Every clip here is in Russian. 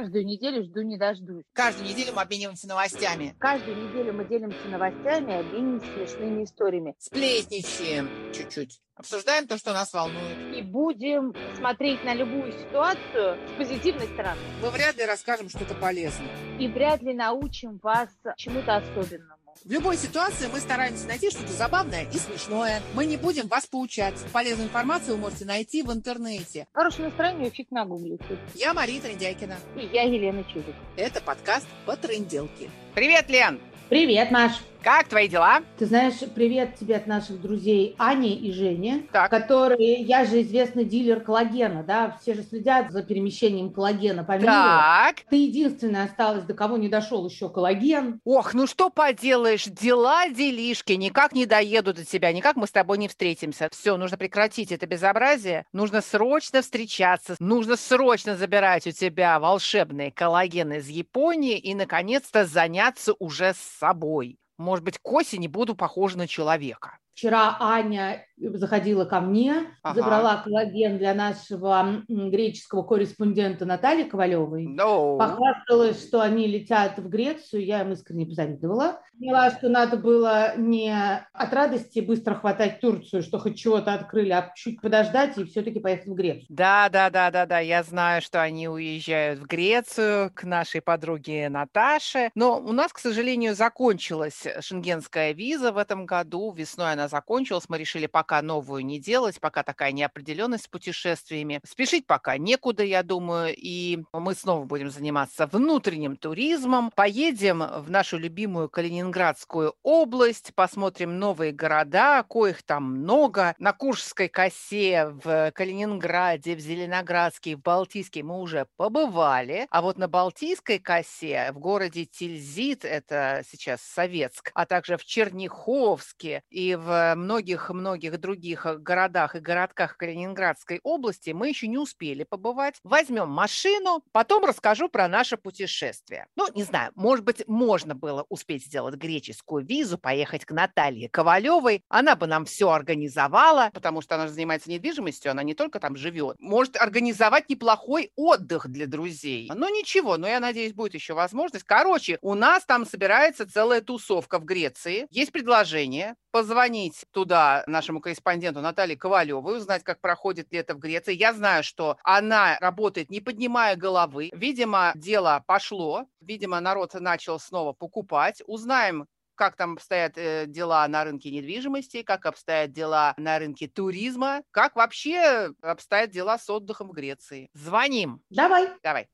Каждую неделю жду не дождусь. Каждую неделю мы обмениваемся новостями. Каждую неделю мы делимся новостями обмениваемся смешными историями. Сплетничаем чуть-чуть. Обсуждаем то, что нас волнует. И будем смотреть на любую ситуацию с позитивной стороны. Мы вряд ли расскажем что-то полезное. И вряд ли научим вас чему-то особенному. В любой ситуации мы стараемся найти что-то забавное и смешное. Мы не будем вас поучать. Полезную информацию вы можете найти в интернете. Хорошее настроение фиг нагуглите. Я Мария Трендяйкина. И я Елена Чудик. Это подкаст по тренделке. Привет, Лен! Привет, Маш. Как твои дела? Ты знаешь, привет тебе от наших друзей Ани и Жени, Так. которые, я же известный дилер коллагена, да, все же следят за перемещением коллагена по миру. Так. Ты единственная осталась, до кого не дошел еще коллаген. Ох, ну что поделаешь, дела, делишки, никак не доедут до тебя, никак мы с тобой не встретимся. Все, нужно прекратить это безобразие, нужно срочно встречаться, нужно срочно забирать у тебя волшебные коллагены из Японии и, наконец-то, заняться уже с собой. Может быть, к осени буду похожа на человека. Вчера Аня заходила ко мне, Ага. забрала коллаген для нашего греческого корреспондента Натальи Ковалевой. Ну, Похвасталась, что они летят в Грецию, я им искренне позавидовала. Поняла, что надо было не от радости быстро хватать Турцию, что хоть чего-то открыли, а чуть подождать и все-таки поехать в Грецию. Да, да, да, да, да. Я знаю, что они уезжают в Грецию к нашей подруге Наташе. Но у нас, к сожалению, закончилась шенгенская виза в этом году. Весной она закончилась. Мы решили пока новую не делать, пока такая неопределенность с путешествиями. Спешить пока некуда, я думаю. И мы снова будем заниматься внутренним туризмом. Поедем в нашу любимую Калининградскую область, посмотрим новые города, коих там много. На Куршской косе, в Калининграде, в Зеленоградске, в Балтийске мы уже побывали. А вот на Балтийской косе, в городе Тильзит, это сейчас Советск, а также в Черняховске и в многих-многих других э, городах и городках Калининградской области мы еще не успели побывать. Возьмем машину, потом расскажу про наше путешествие. Ну, не знаю, может быть, можно было успеть сделать греческую визу, поехать к Наталье Ковалевой. Она бы нам все организовала, потому что она же занимается недвижимостью, она не только там живет. Может организовать неплохой отдых для друзей. Но ничего, но я надеюсь, будет еще возможность. Короче, у нас там собирается целая тусовка в Греции. Есть предложение позвонить туда нашему корреспонденту Наталье Ковалевой, узнать, как проходит лето в Греции. Я знаю, что она работает, не поднимая головы. Видимо, дело пошло. Видимо, народ начал снова покупать. Узнаем, как там обстоят э, дела на рынке недвижимости, как обстоят дела на рынке туризма, как вообще обстоят дела с отдыхом в Греции. Звоним. Давай. Давай.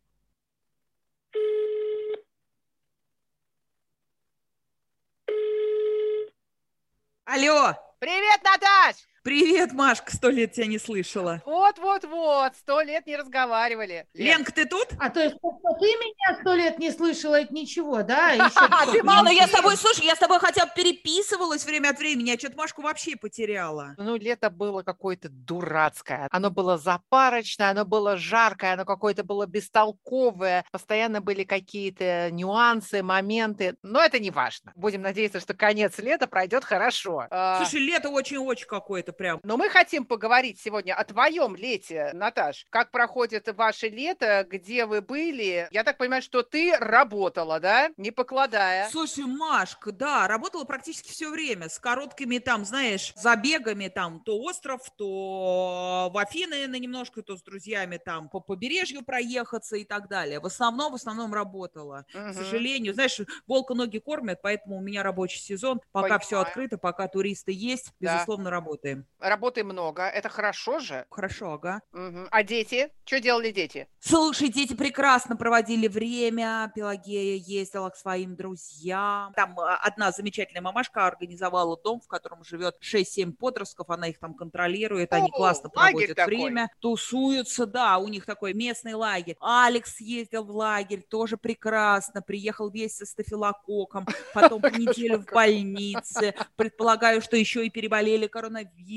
Алло, Привет, Наташ! Привет, Машка, сто лет тебя не слышала. Вот-вот-вот, сто лет не разговаривали. Лен, Ленка, ты тут? А то есть, что ты меня сто лет не слышала, это ничего, да? А, ты мало, я с тобой, слушай, я с тобой хотя бы переписывалась время от времени, я что-то Машку вообще потеряла. Ну, лето было какое-то дурацкое. Оно было запарочное, оно было жаркое, оно какое-то было бестолковое. Постоянно были какие-то нюансы, моменты. Но это не важно. Будем надеяться, что конец лета пройдет хорошо. А, Слушай, лето очень-очень какое-то прям. Но мы хотим поговорить сегодня о твоем лете, Наташ. Как проходит ваше лето, где вы были? Я так понимаю, что ты работала, да? Не покладая. Слушай, Машка, да, работала практически все время, с короткими там, знаешь, забегами там, то остров, то в Афины на немножко, то с друзьями там по побережью проехаться и так далее. В основном, в основном работала. К Мгм. сожалению, знаешь, волка ноги кормят, поэтому у меня рабочий сезон. Пока все Понимаю. открыто, пока туристы есть, Да. безусловно, работаем. Работы много, это хорошо же. Хорошо, ага. Мгм. А дети? Что делали дети? Слушай, дети прекрасно проводили время. Пелагея ездила к своим друзьям. Там а, одна замечательная мамашка организовала дом, в котором живет 6-7 подростков. Она их там контролирует. Они О, классно проводят такой. время. Тусуются, да, у них такой местный лагерь. Алекс ездил в лагерь, тоже прекрасно. Приехал весь со стафилококком. Потом по неделю в больнице. Предполагаю, что еще и переболели коронавирусом.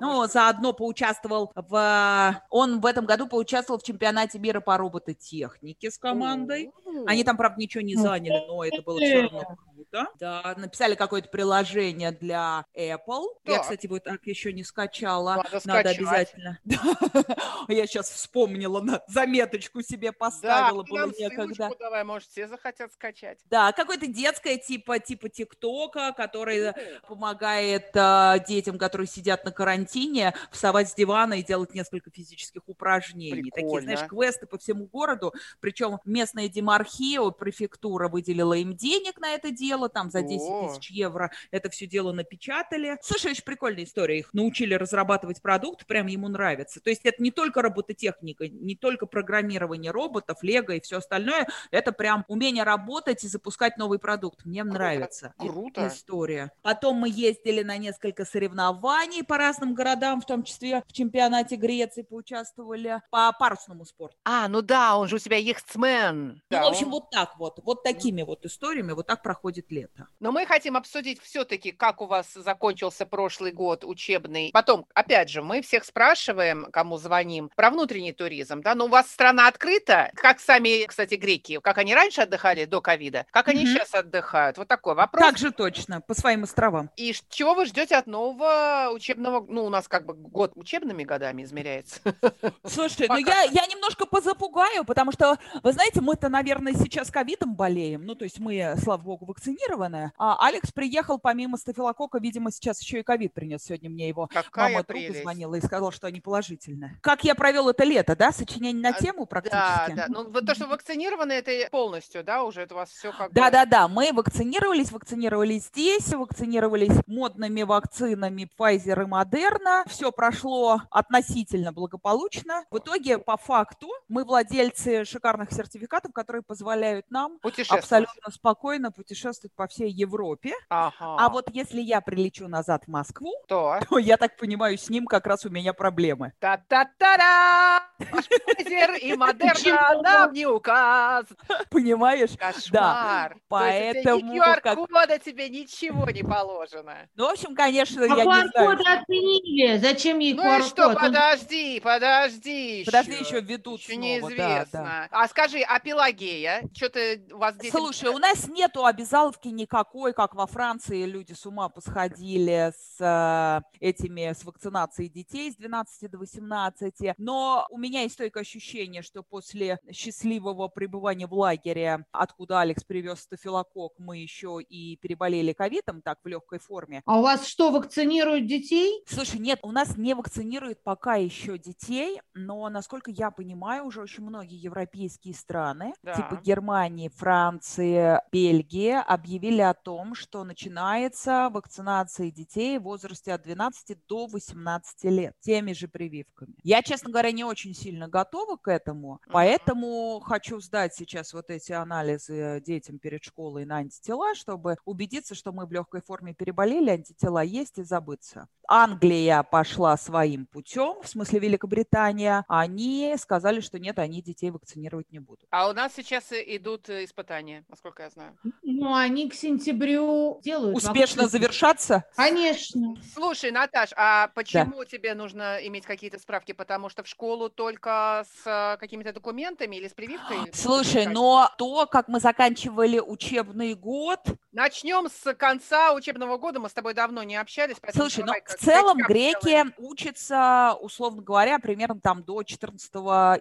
Ну, заодно поучаствовал в... Он в этом году поучаствовал в чемпионате мира по робототехнике с командой. Они там, правда, ничего не заняли, но это было все равно круто. Да, написали какое-то приложение для Apple. Я, Так. кстати, вот так еще не скачала. Надо Надо скачать. обязательно. Я сейчас вспомнила, заметочку себе Да, поставила, ты было некогда. давай, может, все захотят скачать. Да, какое-то детское типа типа ТикТока, который помогает э, детям, которые сидят на карантине, вставать с дивана и делать несколько физических упражнений. Такие, знаешь, Прикольно. квесты по всему городу. Причем местная демархия, префектура выделила им денег на это дело, там за 10 О. тысяч евро это все дело напечатали. Слушай, очень прикольная история. Их научили разрабатывать продукт, прям ему нравится. То есть это не только робототехника, не только программирование роботов, лего и все остальное, это прям умение работать и запускать новый продукт. Мне Круто, нравится круто. история. Потом мы ездили на несколько соревнований по разным городам, в том числе в чемпионате Греции поучаствовали по парусному спорту. А, ну да, он же у тебя яхтсмен. Ну, Да, в общем, он- вот так вот, вот такими вот историями, вот так проходит лето. Но мы хотим обсудить все-таки, как у вас закончился прошлый год учебный. Потом, опять же, мы всех спрашиваем, кому звоним, про внутренний туризм. Да? Но у вас страна открыта. Как сами, кстати, греки, как они раньше отдыхали до ковида, как они Мгм. сейчас отдыхают? Вот такой вопрос. Так же точно, по своим островам. И чего вы ждете от нового учебного... Ну, у нас как бы год учебными годами измеряется. Слушай, ну я, я немножко позапугаю, потому что, вы знаете, мы-то, наверное, сейчас ковидом болеем, ну, то есть мы, слава богу, вакцинированы, а Алекс приехал помимо стафилокока, видимо, сейчас еще и ковид принес. Сегодня мне его Какая мама друга прелесть. звонила и сказала, что они положительные. Как я провел это лето, да? Сочинение на А, тему Да, практически? да. Ну, вот то, что вакцинированы, это полностью, да, уже это у вас все как бы... Да-да-да, мы вакцинировались, вакцинировались здесь, вакцинировались модными вакцинами Pfizer и Moderna. Все прошло относительно благополучно. В итоге, по факту, мы владельцы шикарных сертификатов, которые позволяют нам абсолютно спокойно путешествовать по всей Европе. Ага. А вот если я прилечу назад в Москву, То. то, я так понимаю, с ним как раз у меня проблемы. Та-та-та-да! И Модерна нам не указ. Понимаешь? Кошмар. То есть у тебя поэтому QR-кода тебе ничего не положено. Ну, в общем, конечно, А я не знаю. QR-коды отменили. Зачем ей Ну и что, QR-код? Подожди, подожди еще. Подожди, еще ведут Еще снова, да, неизвестно. да. А скажи, а Пелагея? Что-то у вас здесь... Слушай, у нас нету обязаловки никакой, как во Франции люди с ума посходили с э, этими, с вакцинацией детей с 12 до 18. Но у меня есть стойкое ощущение, что после счастливого пребывания в лагере, откуда Алекс привез стафилокок, мы еще и переболели ковидом так в легкой форме. А у вас что, вакцинируют детей? Слушай, нет, у нас не вакцинируют пока еще детей, но, насколько я понимаю, уже очень многие европейские страны, типа Да. Германии, Франции, Бельгии, объявили о том, что начинается вакцинация детей в возрасте от 12 до 18 лет теми же прививками. Я, честно говоря, не очень сильно готова к этому, поэтому хочу сдать сейчас вот эти анализы детям перед школой на антитела, чтобы убедиться, что мы в легкой форме переболели, антитела есть и забыться. Англия пошла своим путем, в смысле Великобритания. Они сказали, что нет, они детей вакцинировать не будут. А у нас сейчас и- идут э, испытания, насколько я знаю. Ну, они к сентябрю делают. Успешно вакцину. завершаться? Конечно. Слушай, Наташ, а почему тебе нужно иметь какие-то справки? Потому что в школу только с э, какими-то документами или с прививкой? Слушай, но то, как мы заканчивали учебный год, Начнем с конца учебного года. Мы с тобой давно не общались. Слушай, ну давай в как целом греки сделаем. учатся, условно говоря, примерно там до 14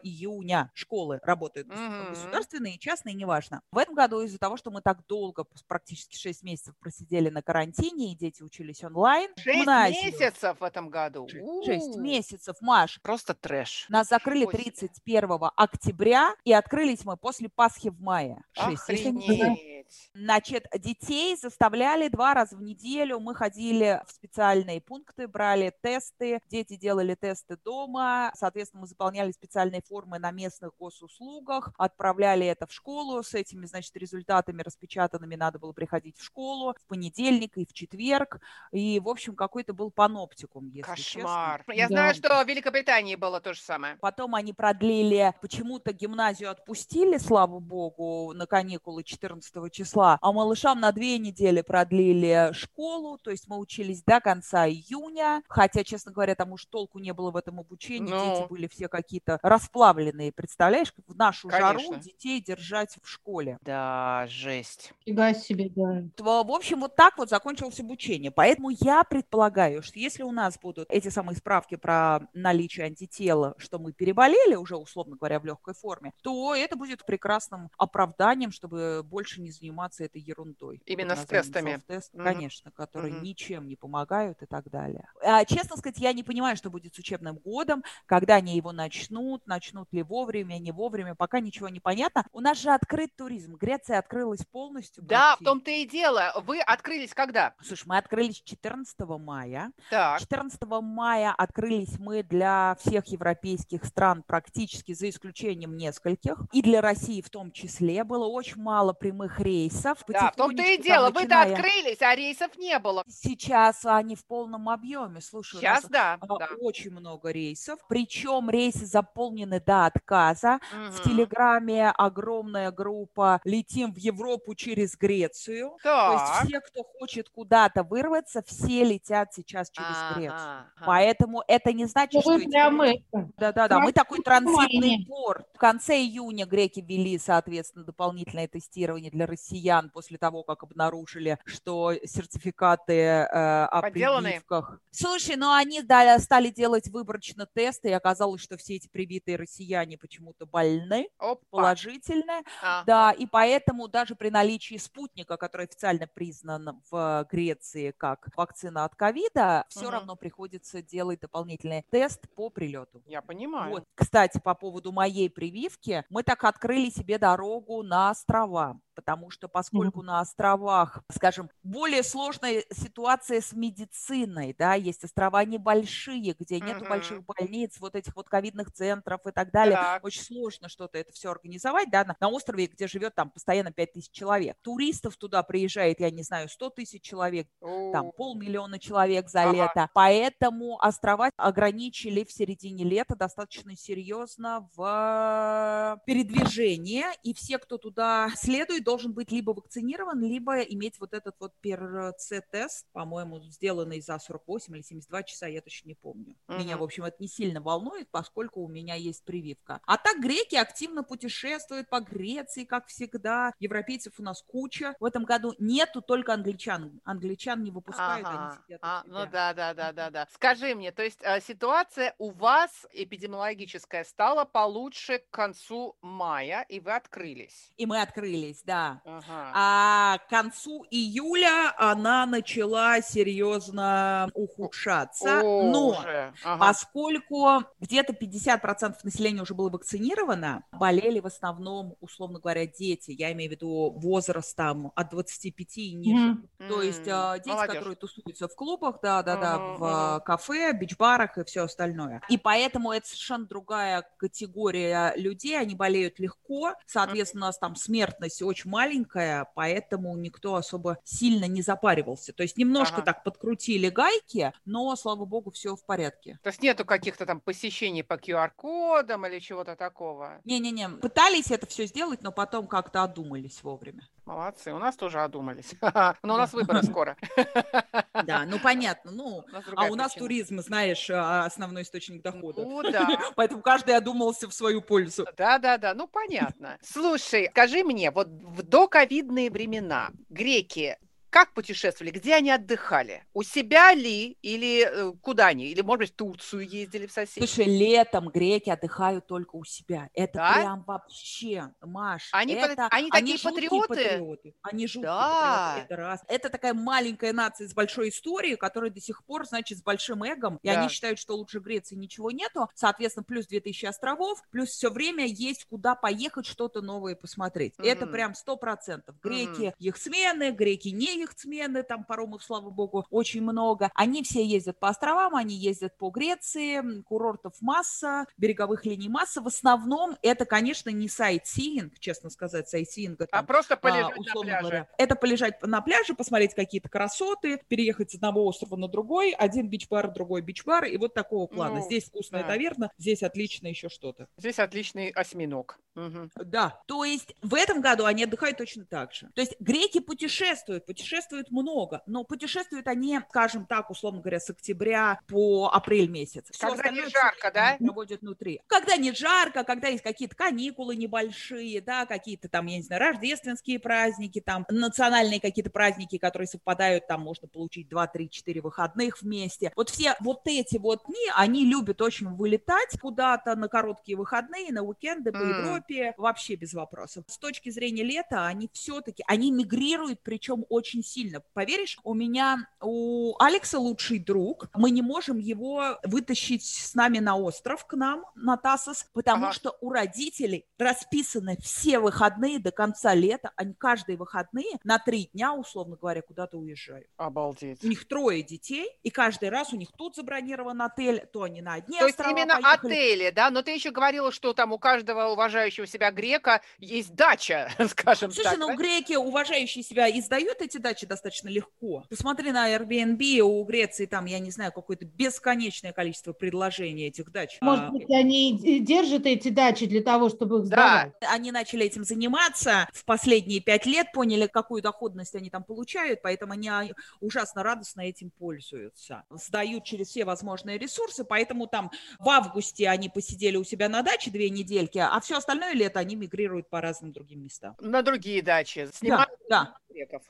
июня. Школы работают Мгм. государственные и частные, неважно. В этом году из-за того, что мы так долго, практически 6 месяцев просидели на карантине, и дети учились онлайн, Шесть гимназию- месяцев в этом году. Шесть У, месяцев, Маш. Просто трэш. Нас закрыли Ничего себе. 31 октября, и открылись мы после Пасхи в мае. Шесть, если не. Значит, детей заставляли два раза в неделю. Мы ходили в специальные пункты, брали тесты. Дети делали тесты дома. Соответственно, мы заполняли специальные формы на местных госуслугах, отправляли это в школу. С этими, значит, результатами распечатанными надо было приходить в школу в понедельник и в четверг. И, в общем, какой-то был паноптикум, если честно. Кошмар. Я Да. знаю, что в Великобритании было то же самое. Потом они продлили, почему-то гимназию отпустили, слава богу, на каникулы 14 числа, а малышам на две недели продлили школу, то есть мы учились до конца июня, хотя, честно говоря, там уж толку не было в этом обучении, Ну. дети были все какие-то расплавленные, представляешь, в нашу жару Конечно. детей держать в школе. Да, жесть. Фига себе, да. В общем, вот так вот закончилось обучение. Поэтому я предполагаю, что если у нас будут эти самые справки про наличие антитела, что мы переболели уже, условно говоря, в легкой форме, то это будет прекрасным оправданием, чтобы больше не заниматься этой ерундой. Именно с тестами. self-тест, Мгм. Конечно, которые Мгм. ничем не помогают и так далее. А, честно сказать, я не понимаю, что будет с учебным годом, когда они его начнут, начнут ли вовремя, не вовремя, пока ничего не понятно. У нас же открыт туризм. Греция открылась полностью. Да, в Братья. том-то и дело. Вы открылись когда? Слушай, мы открылись 14 мая. Так. 14 мая открылись мы для всех европейских стран практически, за исключением нескольких. И для России в том числе. Было очень мало прямых рейсов. Да, в том-то и дело. Вы-то начиная- открылись, а рейсов не было. Сейчас они в полном объеме. Слушай, Сейчас да. а, да. очень много рейсов. Причем рейсы заполнены до отказа. В Мгм. Телеграме огромная группа «Летим в Европу через Грецию». То есть Так. все, кто хочет куда-то вырваться, все летят сейчас через Грецию. Ага, ага. Поэтому это не значит, Ну, что вы эти прям люди- это. Да-да-да, мы такой транзитный порт. В конце июня греки ввели, соответственно, дополнительное тестирование для россиян после того, как обнаружили, что сертификаты э, о Подделанные? прививках. Слушай, ну они да, стали делать выборочно тесты, и оказалось, что все эти привитые россияне почему-то больны, Опа. положительные. Ага. Да, и поэтому даже при наличии спутника, который официально признан в Греции как вакцина от ковида, все Мгм. равно приходится делать дополнительный тест по прилету. Я понимаю. Вот. Кстати, по поводу моей прививки, мы так открыли себе дорогу на острова, потому что поскольку на островах, скажем, более сложная ситуация с медициной, да, есть острова небольшие, где нет Мгм. больших больниц, вот этих вот ковидных центров и так далее, Так. очень сложно что-то это все организовать, да, на, на острове, где живет там постоянно 5 тысяч человек. Туристов туда приезжает, я не знаю, 100 тысяч человек, там У, полмиллиона человек за Ага. лето. Поэтому острова ограничили в середине лета достаточно серьезно в передвижении. И все, кто туда следует, должен быть либо вакцинирован, либо иметь вот этот вот ПРЦ-тест, по-моему, сделанный за 48 или 72 часа, я точно не помню. Меня, Мгм. в общем, это не сильно волнует, поскольку у меня есть прививка. А так греки активно путешествуют по Греции, как всегда. Европейцев у нас куча. В этом году нету только англичан. Англичан не выпускают, Ага. они сидят А, ну да, да, да, да, да. Скажи мне, то есть э, ситуация у вас эпидемиологическая стала получше к концу мая, и вы открылись. И мы открылись, да. Ага. А к концу июля она начала серьезно ухудшаться. О, но уже. Ага. Поскольку где-то 50% населения уже было вакцинировано, болели в основном, условно говоря, дети. Я имею в виду возрастом от 25 и ниже. Мгм. То есть а, дети, молодежь. которые тусуются в клубах, да-да-да, Мгм, в а, мгм. кафе, бич-барах и все остальное. И поэтому это совершенно другая категория людей, они болеют легко, соответственно, у нас там смертность очень маленькая, поэтому никто особо сильно не запаривался. То есть немножко Ага. так подкрутили гайки, но, слава богу, все в порядке. То есть нету каких-то там посещений по QR-кодам или чего-то такого? Не-не-не, пытались это все сделать, но потом как-то одумались вовремя. Молодцы, у нас тоже одумались. Но у нас выборы скоро. Да, ну понятно, ну, а у нас причина. туризм, знаешь, а, основной источник дохода. Ну да. Поэтому каждый одумался в свою пользу. Да, да, да, ну понятно. Слушай, скажи мне, вот в доковидные времена греки как путешествовали? Где они отдыхали? У себя ли или э, куда они? Или, может быть, в Турцию ездили в соседнюю? Слушай, летом греки отдыхают только у себя. Это Да? прям вообще, Маш, Они это, они такие жуткие патриоты? Они жуткие Да. патриоты, это раз. Это такая маленькая нация с большой историей, которая до сих пор, значит, с большим эгом. И Да. они считают, что лучше Греции ничего нету. Соответственно, плюс 2000 островов, плюс все время есть куда поехать, что-то новое посмотреть. Это Мгм. прям сто процентов. Греки, их смены, греки не яхтсмены, там паромов, слава богу, очень много. Они все ездят по островам, они ездят по Греции, курортов масса, береговых линий масса. В основном это, конечно, не сайтсиинг, честно сказать, сайтсиинг. А просто а, полежать на условно пляже. говоря. Это полежать на пляже, посмотреть какие-то красоты, переехать с одного острова на другой, один бич-бар, другой бич-бар, и вот такого плана. Ну, здесь вкусная да. таверна, здесь отлично еще что-то. Здесь отличный осьминог. Мгм. Да, то есть в этом году они отдыхают точно так же. То есть греки путешествуют, путешествуют много, но путешествуют они, скажем так, условно говоря, с октября по апрель месяц. Всё Когда не жарко, да? Проводят внутри. Когда не жарко, когда есть какие-то каникулы небольшие, да, какие-то там, я не знаю, рождественские праздники, там национальные какие-то праздники, которые совпадают, там можно получить 2, 3, 4 выходных вместе. Вот все вот эти вот дни, они любят очень вылетать куда-то на короткие выходные, на уикенды по М. Европе, вообще без вопросов. С точки зрения лета, они все-таки, они мигрируют, причем очень сильно. Поверишь, у меня, у Алекса лучший друг, мы не можем его вытащить с нами на остров, к нам, на Тасос, потому Ага. что у родителей расписаны все выходные до конца лета, они каждые выходные на три дня, условно говоря, куда-то уезжают. Обалдеть. У них трое детей, и каждый раз у них тут забронирован отель, то они на одни То есть именно поехали. отели, да? Но ты еще говорила, что там у каждого уважающего себя грека есть дача, скажем Слушай, так. ну да? греки, уважающие себя, издают эти дачи достаточно легко. Посмотри на Airbnb, у Греции там, я не знаю, какое-то бесконечное количество предложений этих дач. Может А, быть, они держат эти дачи для того, чтобы их Да. сдавать? Они начали этим заниматься в последние пять лет, поняли, какую доходность они там получают, поэтому они ужасно радостно этим пользуются. Сдают через все возможные ресурсы, поэтому там в августе они посидели у себя на даче две недельки, а все остальное лето они мигрируют по разным другим местам. На другие дачи. Да, Снимают да. греков.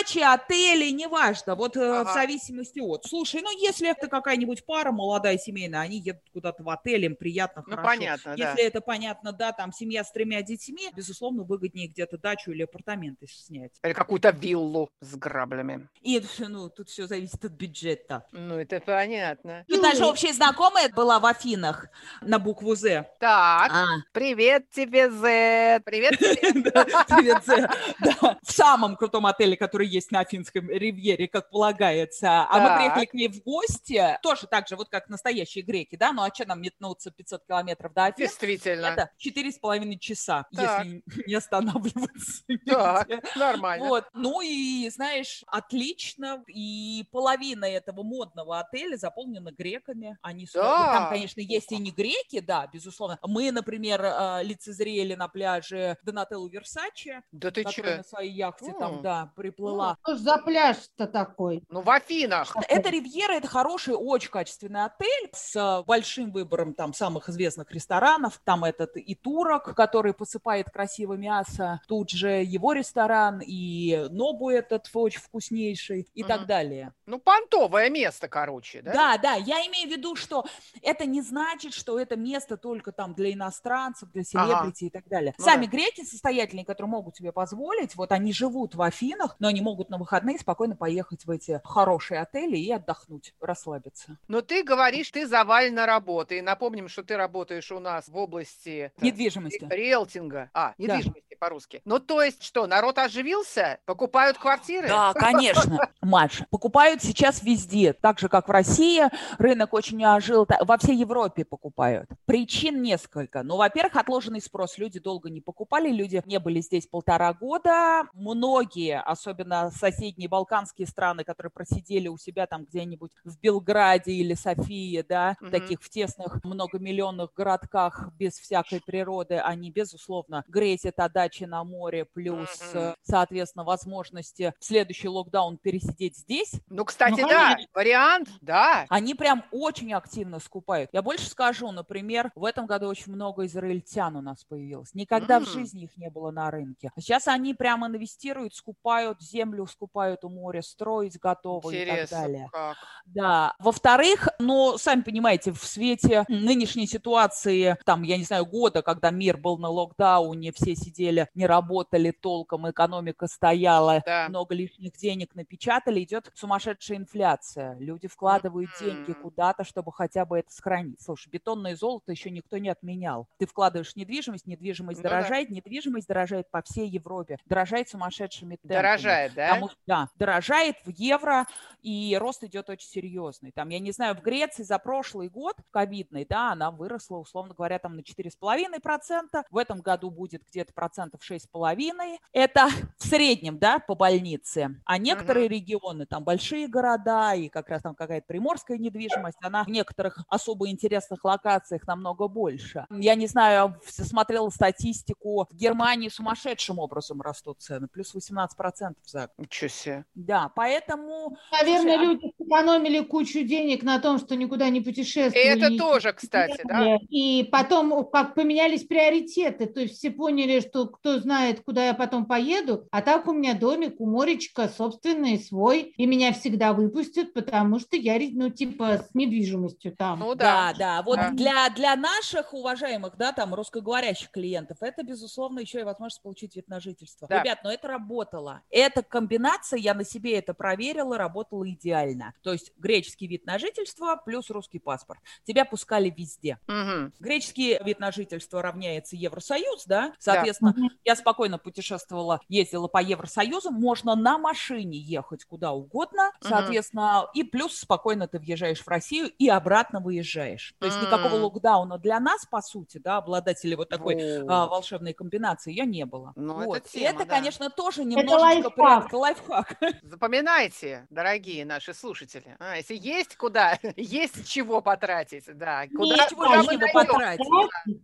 Дачи, отели, неважно, вот э, в Ага. зависимости от. Слушай, ну если это какая-нибудь пара молодая, семейная, они едут куда-то в отель, им приятно, Ну, хорошо. понятно, да. Если это понятно, да, там семья с тремя детьми, безусловно, выгоднее где-то дачу или апартаменты снять. Или какую-то виллу с граблями. И ну, тут все зависит от бюджета. Ну, это понятно. Тут наша общая знакомая была в Афинах на букву З. Так, А, привет тебе, Зет. Привет тебе. да, привет, З. Да, в самом крутом отеле, который есть на Афинском ривьере, как полагается. А мы приехали к ней в гости, тоже так же, вот как настоящие греки, да, ну а что нам метнуться 500 километров до Афин? Действительно. Это четыре с половиной часа, Так. если не останавливаться. Так, нигде. нормально. Вот. Ну и, знаешь, отлично. И половина этого модного отеля заполнена греками. Они Да. Там, конечно, есть и не греки, да, безусловно. Мы, например, э, лицезрели на пляже Донателлу Версаче, Да ты че? на своей яхте там, да, приплыла. Что ж за пляж-то такой? Ну, в Афинах. Это Ривьера, это хороший, очень качественный отель с э, большим выбором там самых известных ресторанов. Там этот и турок, который посыпает красиво мясо. Тут же его ресторан, и Нобу этот очень вкуснейший и так Мгм. далее. Ну, понтовое место, короче, да? Да, да, я имею в виду, что это не значит, что это место только там для иностранцев, для селебрити и так далее. Ну Сами да. греки состоятельные, которые могут себе позволить, вот они живут в Афинах, но они могут на выходные спокойно поехать в эти хорошие отели и отдохнуть, расслабиться. Но ты говоришь, ты завалена работой. Напомним, что ты работаешь у нас в области Недвижимости. риэлтинга. А, недвижимости по-русски. Ну, то есть что, народ оживился? Покупают квартиры? Да, конечно, Маш. Покупают сейчас везде, так же, как в России. Рынок очень ожил, во всей Европе покупают. Причин несколько. Ну, во-первых, отложенный спрос. Люди долго не покупали, люди не были здесь полтора года. Многие, особенно соседние балканские страны, которые просидели у себя там где-нибудь в Белграде или Софии, да, Мгм. таких в тесных многомиллионных городках без всякой природы, они, безусловно, грезят о даче на море, плюс, э, соответственно, возможности в следующий локдаун пересидеть здесь. Ну, кстати, Ну, да, конечно. вариант, да. Они прям очень активно скупают. Я больше скажу, например, в этом году очень много израильтян у нас появилось. Никогда в М. жизни их не было на рынке. Сейчас они прямо инвестируют, скупают землю, скупают у моря, строить готовы и так Интересно, далее. как. Да. Во-вторых, ну, сами понимаете, в свете нынешней ситуации, там, я не знаю, года, когда мир был на локдауне, все сидели неделя не работали толком, экономика стояла, Да. много лишних денег напечатали, идет сумасшедшая инфляция. Люди вкладывают деньги Мгм. куда-то, чтобы хотя бы это сохранить. Слушай, бетонное золото еще никто не отменял. Ты вкладываешь недвижимость, недвижимость Ну да. дорожает, недвижимость дорожает по всей Европе, дорожает сумасшедшими темпами. Дорожает, да? Потому да, дорожает в евро, и рост идет очень серьезный. Там, я не знаю, в Греции за прошлый год ковидный, да, она выросла, условно говоря, там на 4,5%. В этом году будет где-то процентов 6,5%. Это в среднем, да, по больнице. А некоторые регионы, там большие города и как раз там какая-то приморская недвижимость, она в некоторых особо интересных локациях намного больше. Я не знаю, смотрела статистику, в Германии сумасшедшим образом растут цены, плюс 18% за год. Ничего себе. Да, поэтому Наверное, Слушай, а- люди сэкономили кучу денег на том, что никуда не путешествовали. Это тоже, кстати, да? И потом как поменялись приоритеты. То есть все поняли, что кто знает, куда я потом поеду. А так у меня домик у моречка собственный, свой. И меня всегда выпустят, потому что я, ну, типа, с недвижимостью там. Ну да. Да, да. Вот Да. Для, для наших уважаемых, да, там, русскоговорящих клиентов, это, безусловно, еще и возможность получить вид на жительство. Да. Ребят, но это работало. Эта комбинация, я на себе это проверила, работала идеально. То есть греческий вид на жительство плюс русский паспорт. Тебя пускали везде. Мгм. Греческий вид на жительство равняется Евросоюз, да? Соответственно, Мгм. Я спокойно путешествовала, ездила по Евросоюзу, можно на машине ехать куда угодно, соответственно, и плюс спокойно ты въезжаешь в Россию и обратно выезжаешь. То есть никакого локдауна для нас, по сути, да, обладателей вот такой а, волшебной комбинации, ее не было. Ну, это Вот. И тема, это, да. конечно, тоже немножечко лайфхак. порядка, лайфхак. Запоминайте, дорогие наши слушатели. А, если есть куда, есть чего потратить, да. Куда, чего куда мы найдем? потратить.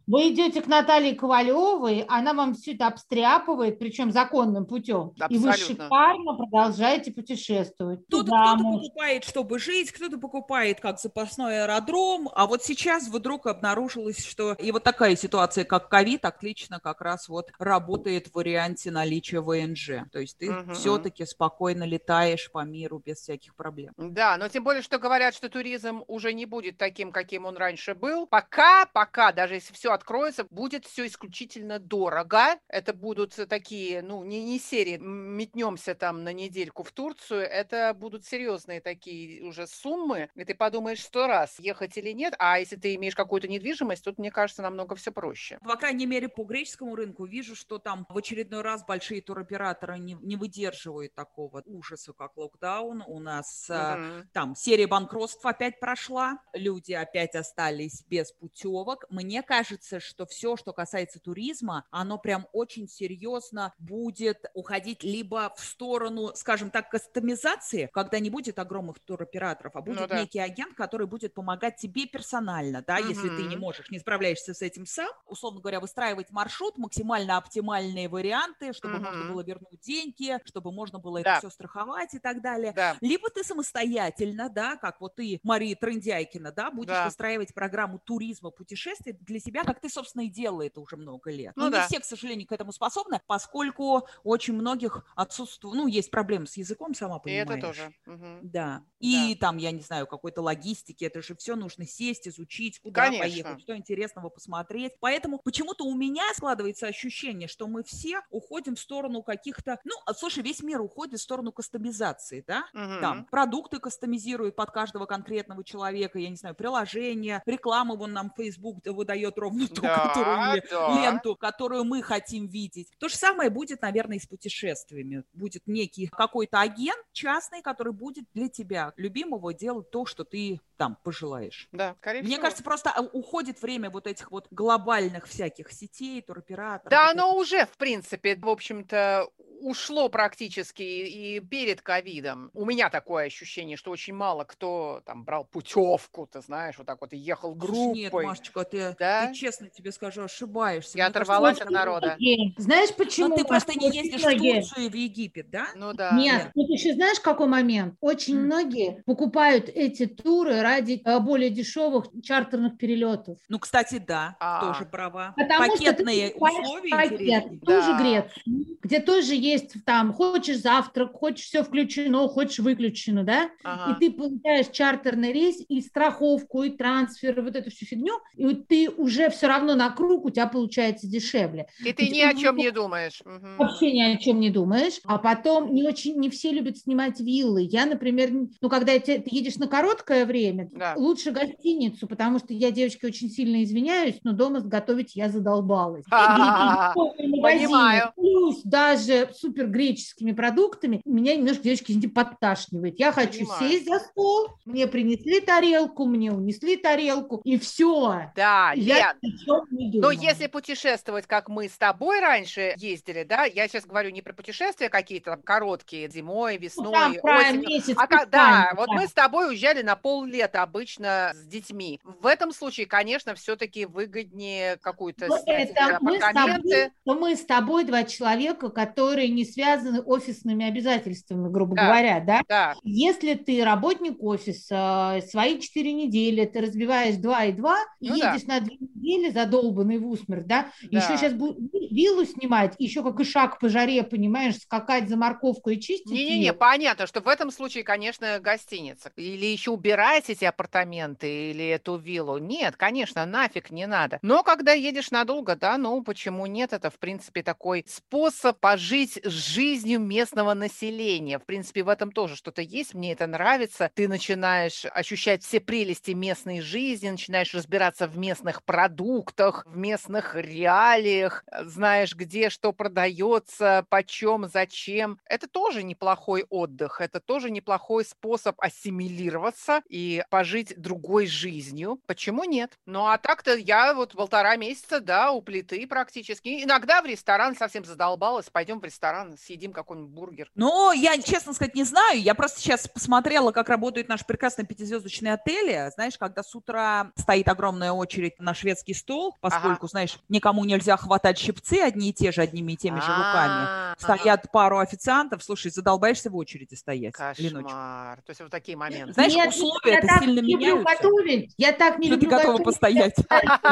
Вы идете к Наталье Ковалевой, она вам все это обстряпывает, причем законным путем. И вы Абсолютно. шикарно продолжаете путешествовать. Кто-то, Туда кто-то можно. покупает, чтобы жить, кто-то покупает как запасной аэродром, а вот сейчас вдруг обнаружилось, что и вот такая ситуация, как ковид, отлично как раз вот работает в варианте наличия ВНЖ. То есть ты Мгм. все-таки спокойно летаешь по миру без всяких проблем. Да, но тем более, что говорят, что туризм уже не будет таким, каким он раньше был. Пока, пока, даже если все откроется, будет все исключительно дорого. Это будут такие, ну, не, не серии, метнемся там на недельку в Турцию. Это будут серьезные такие уже суммы. И ты подумаешь сто раз, ехать или нет. А если ты имеешь какую-то недвижимость, тут, мне кажется, намного все проще. По крайней мере, по греческому рынку вижу, что там в очередной раз большие туроператоры не, не выдерживают такого ужаса, как локдаун. У нас Мгм. там серия банкротств опять прошла, люди опять остались без путевок. Мне кажется, что все, что касается туризма, оно прям очень серьезно будет уходить либо в сторону, скажем так, кастомизации, когда не будет огромных туроператоров, а будет Ну да. некий агент, который будет помогать тебе персонально, да, если ты не можешь, не справляешься с этим сам, условно говоря, выстраивать маршрут, максимально оптимальные варианты, чтобы можно Мгм. было вернуть деньги, чтобы можно было Да. это все страховать и так далее. Да. Либо ты самостоятельно, да, как вот ты, Мария Трындяйкина, да, будешь Да. выстраивать программу туризма, путешествий для себя, как ты, собственно, и делала это уже много лет. Ну Но да. не все, к сожалению, к этому способны, поскольку очень многих отсутствует, ну, есть проблемы с языком, сама И понимаешь. это тоже. Мгм. Да. И там, я не знаю, какой-то логистики, это же все нужно сесть, изучить, куда Конечно. поехать, что интересного посмотреть. Поэтому почему-то у меня складывается ощущение, что мы все уходим в сторону каких-то... Ну, а, слушай, весь мир уходит в сторону кастомизации, да? Там Мгм. продукты кастомизируют под каждого конкретного человека, я не знаю, приложения, рекламу вон нам Facebook выдает ровно ту, Да, которую, да. ленту, которую мы хотим видеть. То же самое будет, наверное, и с путешествиями. Будет некий какой-то агент частный, который будет для тебя, любимого, делать то, что ты там пожелаешь. Да, скорее Мне всего. кажется, просто а, уходит время вот этих вот глобальных всяких сетей, туроператоров. Да, оно уже, в принципе, в общем-то, ушло практически и перед ковидом. У меня такое ощущение, что очень мало кто там брал путевку, ты знаешь, вот так вот и ехал группой. Нет, Машечка, ты, Да? ты честно тебе скажу, ошибаешься. Я Мне кажется, оторвалась очень от народа. Знаешь, почему? Но ты просто не ездишь многие. в Турцию и в Египет, да? Ну да. Нет, тут еще знаешь, какой момент? Очень М. многие покупают эти туры ради э, более дешевых чартерных перелетов. Ну, кстати, да, А. тоже права. Потому что ты Пакетные условия пакет, интереснее. ту же Да. Грецию, где тоже есть там, хочешь завтрак, хочешь все включено, хочешь выключено, да, Ага. и ты получаешь чартерный рейс, и страховку, и трансфер, и вот эту всю фигню, и вот ты уже все равно на круг, у тебя получается дешевле. И ты у ни о чем не думаешь. Вообще ни о чем не думаешь, а потом не очень, не все любят снимать виллы. Я, например, ну, когда те- ты едешь на короткое время, Да. лучше гостиницу, потому что я, девочки, очень сильно извиняюсь, но дома готовить я задолбалась. А, И понимаю. Плюс даже супер греческими продуктами меня немножко, девочки, извините, подташнивает. Я хочу Понимаю. сесть за стол, мне принесли тарелку, мне унесли тарелку, и все. Да, Я Лен, не но если путешествовать, как мы с тобой раньше ездили, да, я сейчас говорю не про путешествия какие-то там короткие, зимой, Ну, весной, там про осенью, месяц А да, специально, вот мы с тобой уезжали на поллета обычно с детьми. В этом случае, конечно, все-таки выгоднее какую-то Ну, это мы с, тобой, то мы с тобой два человека, которые не связаны офисными обязательствами, грубо Да. говоря, да? Да, Если ты работник офиса, свои четыре недели, ты разбиваешь два и два, и Ну да. едешь на две недели задолбанный в усмерть, да? Да. Еще сейчас виллу снимать, еще как и шаг по жаре, понимаешь, скакать за морковку и чистить Не-не-не, понятно, что в этом случае, конечно, гостиница. Или еще убирать эти апартаменты, или эту виллу. Нет, конечно, нафиг не надо. Но когда едешь надолго, да, ну почему нет? Это, в принципе, такой способ пожить жизнью местного населения. В принципе, в этом тоже что-то есть. Мне это нравится. Ты начинаешь ощущать все прелести местной жизни, начинаешь разбираться в местных продуктах, в местных реалиях, э, знаешь, где что продается, почем, зачем. Это тоже неплохой отдых, это тоже неплохой способ ассимилироваться и пожить другой жизнью. Почему нет? Ну а так-то я вот полтора месяца, да, у плиты практически. Иногда в ресторан совсем задолбалась, пойдем в ресторан, съедим какой-нибудь бургер. Ну, я, честно сказать, не знаю. Я просто сейчас посмотрела, как работают наши прекрасные пятизвездочные отели. Знаешь, когда с утра стоит огромная очередь на шведский стол, поскольку, знаешь, никому нельзя хватать щипцы одни и те же, одними и теми же руками. А, Стоят пару официантов. Слушай, задолбаешься в очереди стоять. Кошмар. То есть вот такие моменты. Знаешь, Нет, условия это сильно меняются. готовить, я так не люблю готова готовить. постоять?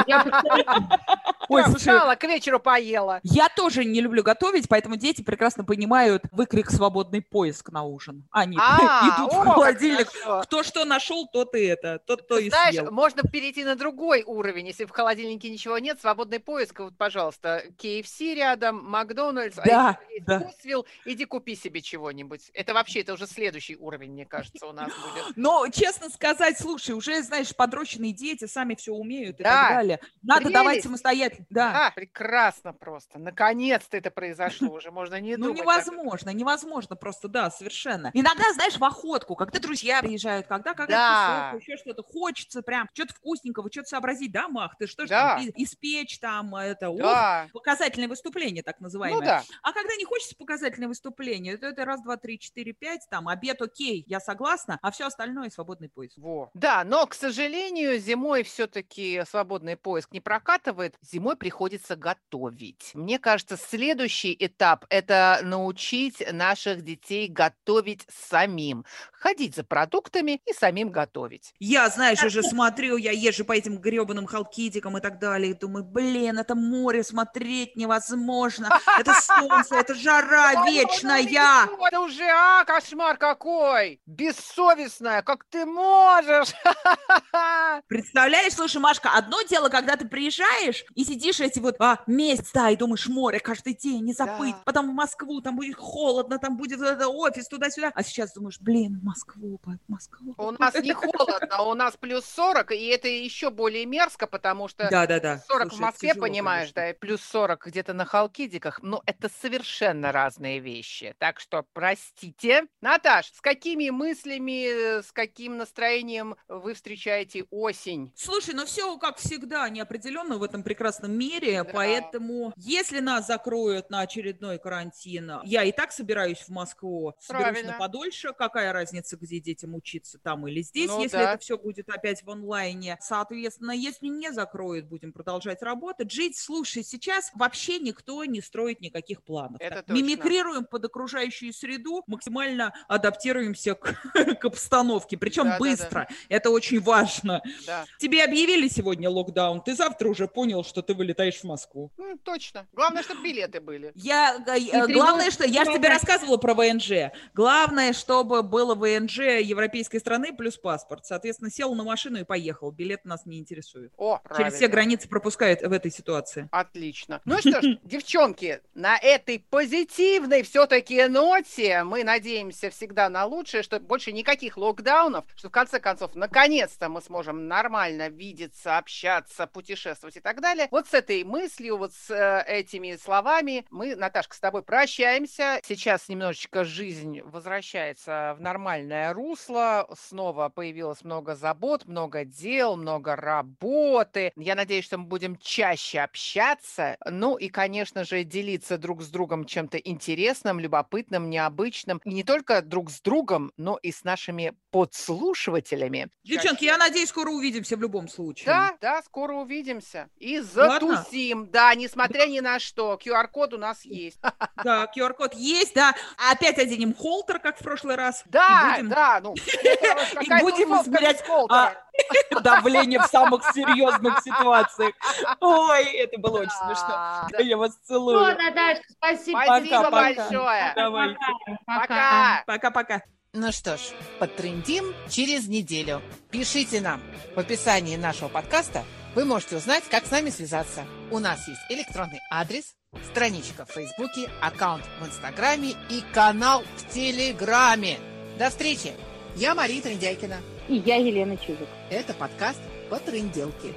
Я постоянно- Ой, слушай, к вечеру поела. Я тоже не люблю готовить, поэтому дети прекрасно понимают выкрик «свободный поиск» на ужин. Они А, идут в холодильник. Кто что нашел, тот и это, тот то и Знаешь, можно перейти на другой уровень. Если в холодильнике ничего нет, свободный поиск, вот, пожалуйста, KFC рядом, Макдональдс, Да, а да. Вкусвилл, иди купи себе чего-нибудь. Это вообще, это уже следующий уровень, мне кажется, у нас будет. Но, честно сказать, слушай, уже, знаешь, подрощенные дети сами все умеют и так далее. Надо давать самостоятельно. Да, прекрасно просто. Наконец-то это произошло уже, можно не Ну, невозможно, невозможно просто, да, совершенно. Иногда, знаешь, в охотку, когда друзья приезжают, когда какая-то Да. тусовка, еще что-то, хочется прям что-то вкусненького, что-то сообразить, да, Мах, ты что ж Да. там, испечь там, это, ух, Да, показательное выступление, так называемое. ну да. А когда не хочется показательное выступление, то это раз, два, три, четыре, пять, там, обед окей, я согласна, а все остальное свободный поиск. Во. Да, но, к сожалению, зимой все-таки свободный поиск не прокатывает. Зимой приходится готовить. Мне кажется, следующий этап – это научить наших детей готовить самим. Ходить за продуктами и самим готовить. Я, знаешь, уже смотрю, я езжу по этим гребаным халкидикам и так далее, и думаю, блин, это море смотреть невозможно, это солнце, это жара вечная. Ну, Это уже, а, кошмар какой! Бессовестная, как ты можешь? Представляешь, слушай, Машка, одно дело, когда ты приезжаешь и сидишь эти вот а, месяц, да, и думаешь, море каждый день, не забыть, Да. потом в Москву, там будет холодно, там будет офис туда-сюда, а сейчас думаешь, блин, Москву, Москву. У нас не холодно, у нас плюс 40, и это еще более мерзко, потому что Да-да-да. 40 в Слушай, Москве, тяжело, понимаешь, конечно. да, и плюс 40 где-то на Халкидиках. Но это совершенно разные вещи. Так что простите. Наташ, с какими мыслями, с каким настроением вы встречаете осень? Слушай, ну все, как всегда, неопределенно в этом прекрасном мире, Да. поэтому если нас закроют на очередной карантин, я и так собираюсь в Москву, соберусь Правильно. на подольше, какая разница, разницы, где детям учиться, там или здесь, Ну если да. это все будет опять в онлайне. Соответственно, если не закроют, будем продолжать работать. Жить, слушай, сейчас вообще никто не строит никаких планов. Это точно. Мимикрируем под окружающую среду, максимально адаптируемся к, к обстановке, причем Да-да-да. быстро. Это очень важно. Да. Тебе объявили сегодня локдаун, ты завтра уже понял, что ты вылетаешь в Москву. Ну, точно. Главное, чтобы билеты были. Я, э, главное, что я же тебе рассказывала про ВНЖ. Главное, чтобы было ВНЖ европейской страны плюс паспорт. Соответственно, сел на машину и поехал. Билет нас не интересует. О, Через все правильно. границы пропускают в этой ситуации. Отлично. Ну что ж, девчонки, на этой позитивной все-таки ноте мы надеемся всегда на лучшее, что больше никаких локдаунов, что в конце концов, наконец-то мы сможем нормально видеться, общаться, путешествовать и так далее. Вот с этой мыслью, вот с э, этими словами мы, Наташка, с тобой прощаемся. Сейчас немножечко жизнь возвращается в нормальное русло. Снова появилось много забот, много дел, много работы. Я надеюсь, что мы будем чаще общаться. Ну и, конечно же, делиться друг с другом чем-то интересным, любопытным, необычным. И не только друг с другом, но и с нашими подслушивателями. Девчонки, я надеюсь, скоро увидимся в любом случае. Да, да, скоро увидимся. И Ладно. затусим. Да, несмотря ни на что. QR-код у нас есть. Да, QR-код есть, да. Опять оденем холтер, как в прошлый раз. Да, будем- да, ну, какая-то будем измерять, холтера. Давление в самых серьезных ситуациях. Ой, это было очень смешно. Я вас Все, целую. Наташка, спасибо. Спасибо Пока, пока. большое. Давайте. Пока. Пока-пока. Ну что ж, потрендим через неделю. Пишите нам. В описании нашего подкаста вы можете узнать, как с нами связаться. У нас есть электронный адрес, страничка в Фейсбуке, аккаунт в Инстаграме и канал в Телеграме. До встречи! Я Мария Трендяйкина. И я Елена Чижик. Это подкаст «Потренделки».